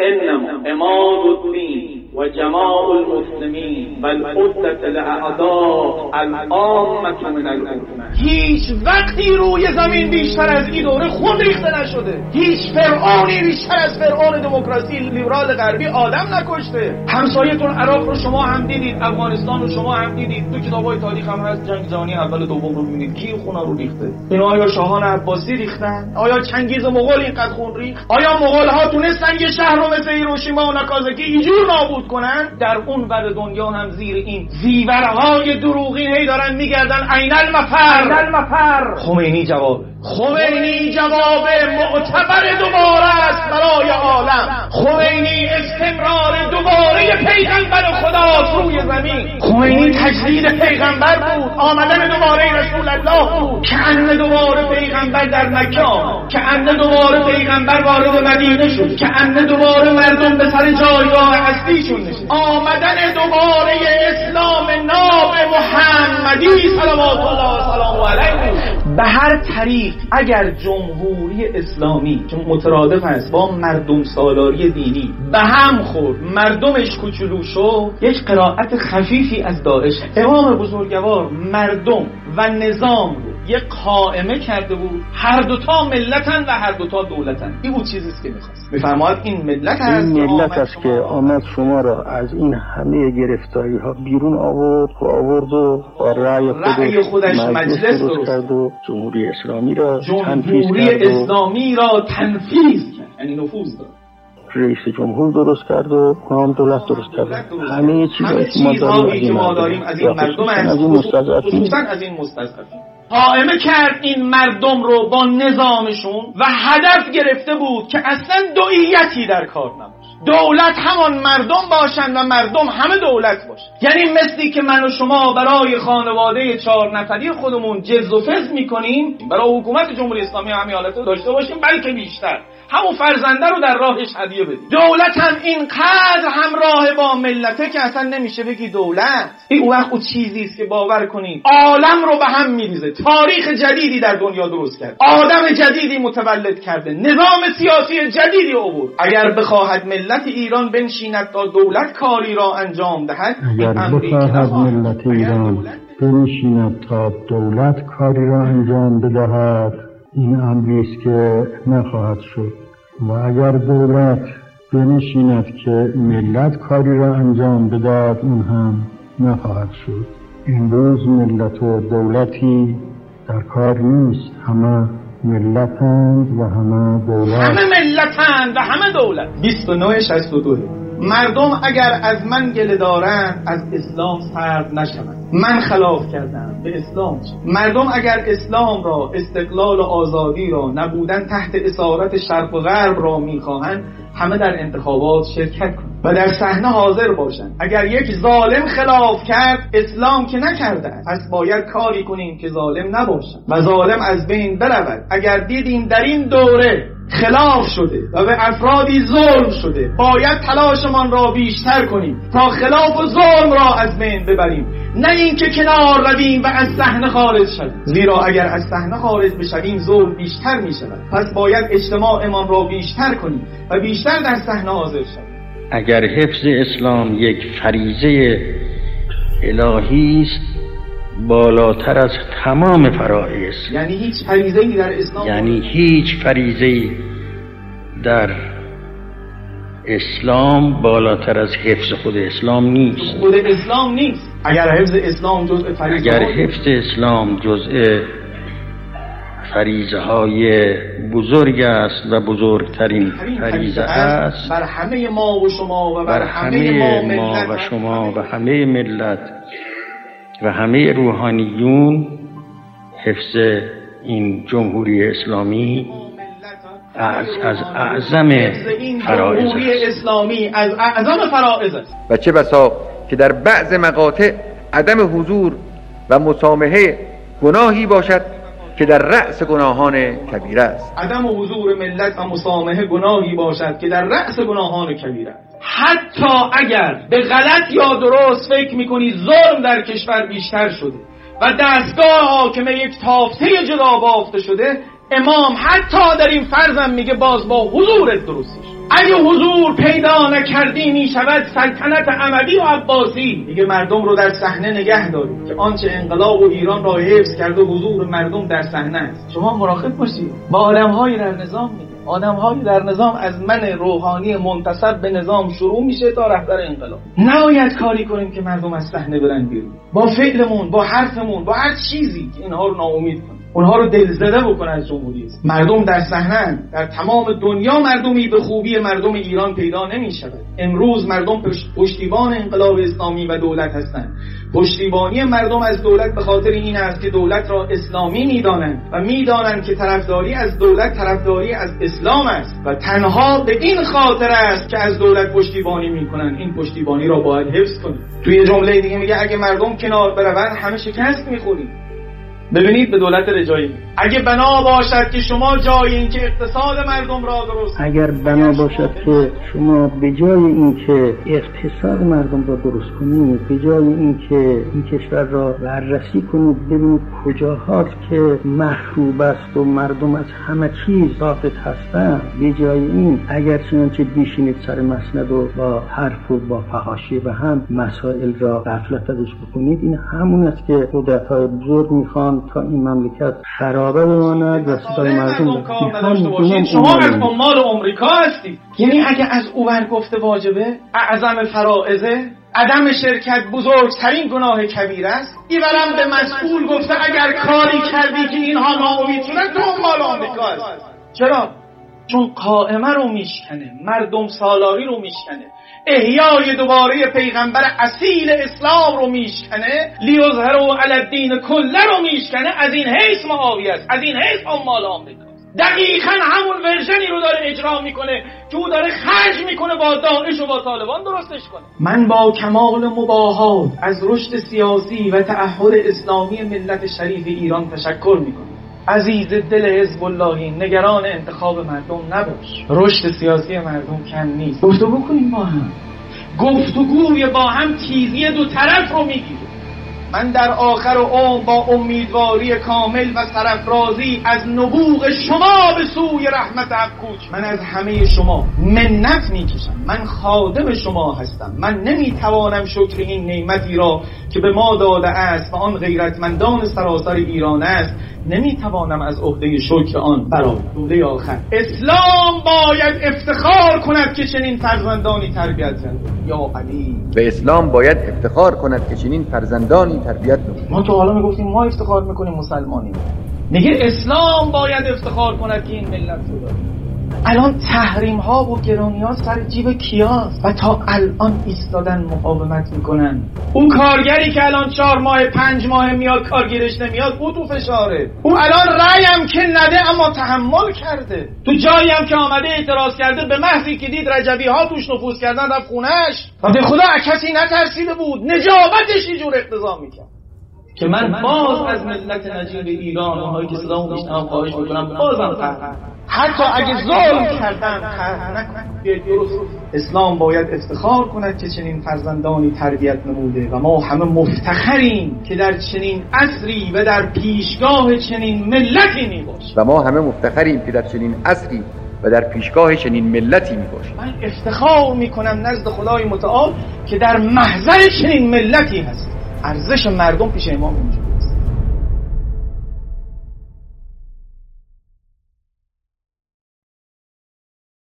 انما اماد الدین و المسلمین و العدت الاعداء العامة من الامه هیچ وقتی روی زمین بیشتر از این دوره خون ریخته نشده. هیچ فرعونی بیشتر از فرعون دموکراسی لیبرال غربی آدم نکشته. همسایتون عراق رو شما هم دیدید افغانستان رو شما هم دیدید. تو کتابای تاریخ هم هست جنگ جهانی اول دوم رو می‌بینید. کی خون رو ریخته؟ اینا آیا شاهان عباسی ریختن؟ آیا چنگیز مغول اینقدر خون ریخت؟ آیا مغول ها تونستن یه شهر رو مثل هیروشیما و ناکازاکی اینجور نابود کنن در اون بر دنیا هم زیر این زیورهای دروغین هی دارن میگردن. عین المفر. المفر. خمینی جواب. خمینی جواب معتبر دوباره است برای عالم. خمینی استمرار دوباره پیغمبر خدا روی زمین. خمینی تجدید پیغمبر بود. آمدن دوباره رسول الله بود. که ان دوباره پیغمبر در مکه که ان دوباره پیغمبر وارد مدینه شد. که ان دوباره مردم به سر جایگاه اصلیشون نشد آمدن دوباره اسلام ناب محمدی صلوات الله سلام علیه. به هر طریق اگر جمهوری اسلامی که مترادف است با مردم سالاری دینی به هم خورد مردمش کوچولو شد یک قرائت خفیفی از داعش. امام بزرگوار مردم و نظام رو یک قائمه کرده بود هر دوتا ملتن و هر دوتا دولتن. این بود چیزی که می‌خواست. میفرماید این ملت هست این ملت است که آمد شما را از این همه گرفتاری ها بیرون آورد و آورد و با رأی خودش, خودش مجلس درست کرد. و جمهوری اسلامی را جمهوری اسلامی را تنفیذ کرد. یعنی نفوذ داد. رئیس جمهور درست کرد و نام دولت درست کرد. همه چیزهایی که ما داریم از این مردم از این مستضعفین از این مستضعفین قائمه کرد این مردم رو با نظامشون و هدف گرفته بود که اصلا دویتی در کار نباشه. دولت همان مردم باشند و مردم همه دولت باشند یعنی مثلی که من و شما برای خانواده چهار نفری خودمون جز و فز می‌کنیم برای حکومت جمهوری اسلامی همین حالت داشته باشیم بلکه بیشتر. همون فرزنده رو در راهش هدیه بدیم. دولت هم اینقدر همراه با ملته که اصلا نمیشه بگی دولت. این وقت او چیزی است که باور کنید عالم رو به هم میریزه. تاریخ جدیدی در دنیا درست کرد. آدم جدیدی متولد کرده. نظام سیاسی جدیدی آورد. اگر بخواهد ملت ایران بنشیند تا دولت کاری را انجام دهد اگر بخواهد ملت ایران بنشیند تا دولت کاری را انجام بدهد این امری است که نخواهد شد. و اگر دولت بنشیند که ملت کاری را انجام بدهد اون هم نخواهد شد. امروز ملت و دولتی در کار نیست. همه ملتند و همه دولت. همه ملتند و همه دولت. 29 62 مردم اگر از من گله دارند از اسلام سرد نشوند. من خلاف کردم. به اسلام مردم اگر اسلام را استقلال و آزادی را نبودن تحت اسارت شرق و غرب را می‌خواهند همه در انتخابات شرکت کنند و در صحنه حاضر باشند. اگر یک ظالم خلاف کرد اسلام که نکرده پس باید کاری کنیم که ظالم نباشد و ظالم از بین برود. اگر دیدیم در این دوره خلاف شده و به افرادی ظلم شده. باید تلاشمان را بیشتر کنیم تا خلاف و ظلم را از بین ببریم. نه اینکه کنار رویم و از صحنه خارج شویم. زیرا اگر از صحنه خارج بشویم ظلم بیشتر می شود پس باید اجتماعمان را بیشتر کنیم و بیشتر در صحنه حاضر شویم. اگر حفظ اسلام یک فریزه الهی است بالاتر از تمام فرائض یعنی هیچ فریزه‌ای در اسلام یعنی هیچ فریزه‌ای در اسلام بالاتر از حفظ خود اسلام نیست. خود اسلام نیست. اگر حفظ اسلام جزء فریضه اگر حفظ اسلام جزء فریزه های بزرگ است و بزرگترین فریزه است بر همه ما و شما و بر همه ما و شما و همه ملت. و همه روحانیون حفظ این جمهوری اسلامی از از اعظم فرائض اسلامی از اعظم فرائض است. و چه بسا که در بعض مقاطع عدم حضور و مسامحه گناهی باشد که در رأس گناهان کبیره است. عدم حضور ملت و مسامحه گناهی باشد که در رأس گناهان کبیره است. حتی اگر به غلط یا درست فکر می‌کنی ظلم در کشور بیشتر شده. و دستگاه حاکمه یک تافته جدا بافته شده امام حتی در این فرزم میگه باز با حضور درستیش اگه حضور پیدا نکردی می شود سلطنت عمدی و عباسی. دیگه مردم رو در صحنه نگه دارید که آنچه انقلاب و ایران را حفظ کرد و حضور مردم در صحنه است. شما مراقب باشید. با آدمهایی در نظام میگه. آدمهایی در نظام از من روحانی منتصب به نظام شروع میشه تا رهبر انقلاب. نباید کاری کنیم که مردم از صحنه برن بیرون. با فعلمون با حرفمون با هر چیزی که اینها رو ناامید کنیم اونها رو دلزده بکنه از جمهوری مردم در صحنه در تمام دنیا مردمی به خوبی مردم ایران پیدا نمی شود امروز مردم پشتیبان انقلاب اسلامی و دولت هستند. پشتیبانی مردم از دولت به خاطر این است که دولت را اسلامی می‌دانند و می‌دانند که طرفداری از دولت طرفداری از اسلام است و تنها به این خاطر است که از دولت پشتیبانی می‌کنند. این پشتیبانی را باید حفظ کنید توی جمله دیگه میگه اگه مردم کنار بروند همه شکست می‌خوریم. ببینید به دولت رجایی. اگه بنا باشد که شما جای این که اقتصاد مردم را درست اگر بنا باشد که شما به جای اینکه اقتصاد مردم را درست کنید به جای اینکه این کشور را بررسی کنید ببینید کجاهاست که مخروب است و مردم از همه چیز ثابت هستند به جای این اگر چنانچه بیشینید سر مسند و با حرف و با فحاشی و هم مسائل را غفلت ازش بکنید این همون است که قدرت های بزرگ می‌خوان تا این مملکت خرابه بماند و صدای مردم شما از عمال امریکا هستید یعنی اگه از اوور گفته واجبه؟ اعظم فرائزه عدم شرکت بزرگترین گناه کبیر است. ایورم به مسئول گفته اگر کاری کردی که اینها ناامید شدن تو عمال امریکا هست چرا؟ چون قائمه رو میشکنه مردم سالاری رو میشکنه. احیای دوباره پیغمبر اصیل اسلام رو میشکنه لیظهر و الدین کله رو میشکنه از این حیث معاویه است از این حیث عمال آمریکا دقیقا همون ورژنی رو داره اجرا می‌کنه که او داره خرج می‌کنه با داعش و با طالبان درستش کنه. من با کمال مباهات از رشد سیاسی و تعهد اسلامی ملت شریف ایران تشکر می‌کنم. عزیز دل حزب اللهی نگران انتخاب مردم نباش. رشد سیاسی مردم کم نیست. گفتگو کنیم با هم. گفتگوی با هم تیزی دو طرف رو می‌گیره. من در آخر و عمر با امیدواری کامل و سرفرازی از نبوغ شما به سوی رحمت حق کوچ. من از همه شما منت می‌کشم. من خادم شما هستم. من نمی‌توانم شکر این نعمتی را که به ما داده است و آن غیرتمندان سراسر ایران است نمی‌توانم از عهده شکر آن برای دوله آخر. اسلام باید افتخار کند که چنین فرزندانی تربیت کرده یا علی. به اسلام باید افتخار کند که چنین فرزندانی تربیت نمود ما تو حالا می‌گفتیم ما افتخار می‌کنیم مسلمانیم. میگه اسلام باید افتخار کند که این ملت رو داره الان تحریم ها و گرانی ها سر جیب کیاست و تا الان ایستادن مقاومت می‌کنن. اون کارگری که الان چهار ماه پنج ماه میاد کارگیرش نمیاد او تو فشاره. او الان رأیم که نده اما تحمل کرده. تو جایی هم که آمده اعتراض کرده به محضی که دید رجبی ها توش نفوذ کردن رفت خونش و به خدا کسی نترسیده بود. نجابتش یه جور اقتضا می‌کرد. که من باز از ملت نجیب ایران اونهایی که صدامو میشنم خواهش می‌کنم بازم حتی اگه ظلم کردن اسلام باید افتخار کند که چنین فرزندانی تربیت نموده و ما همه مفتخریم که در چنین عصری و در پیشگاه چنین ملتی می و ما همه مفتخریم که در چنین عصری و در پیشگاه چنین ملتی می باشیم من افتخار می کنم نزد خدای متعال که در محضر چنین ملتی هست. ارزش مردم پیش امام اینجا